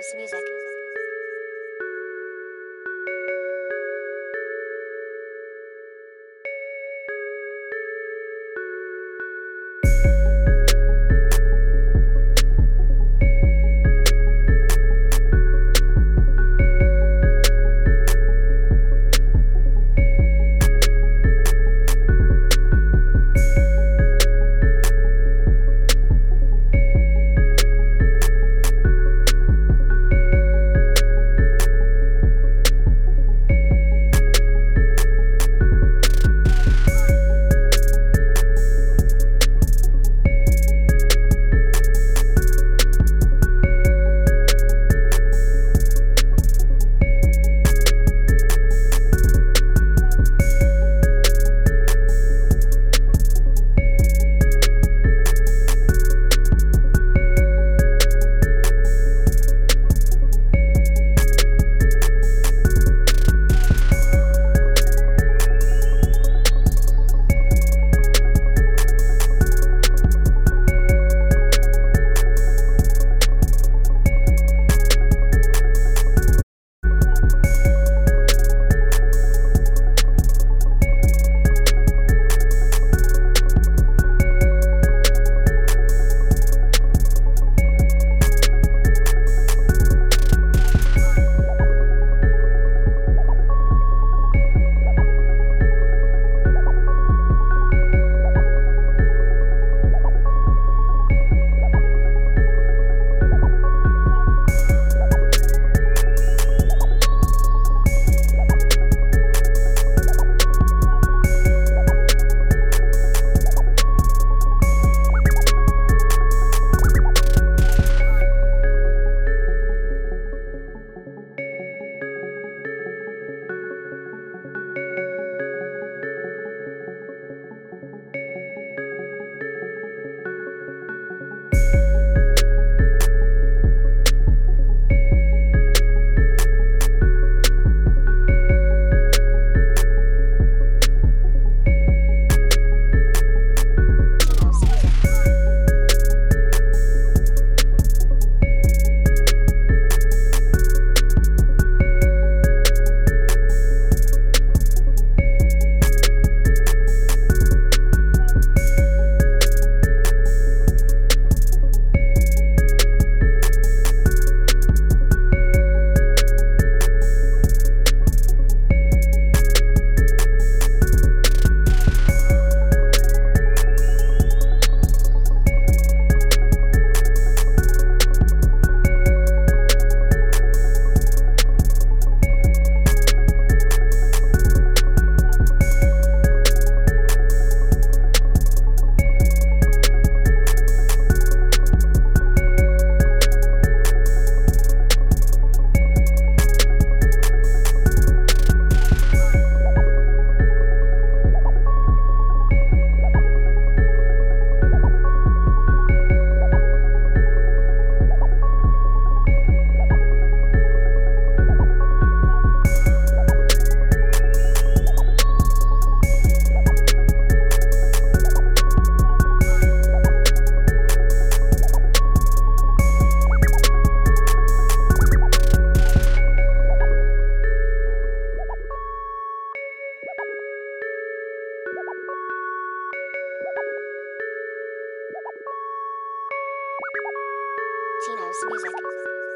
Tino's music. Tino's music.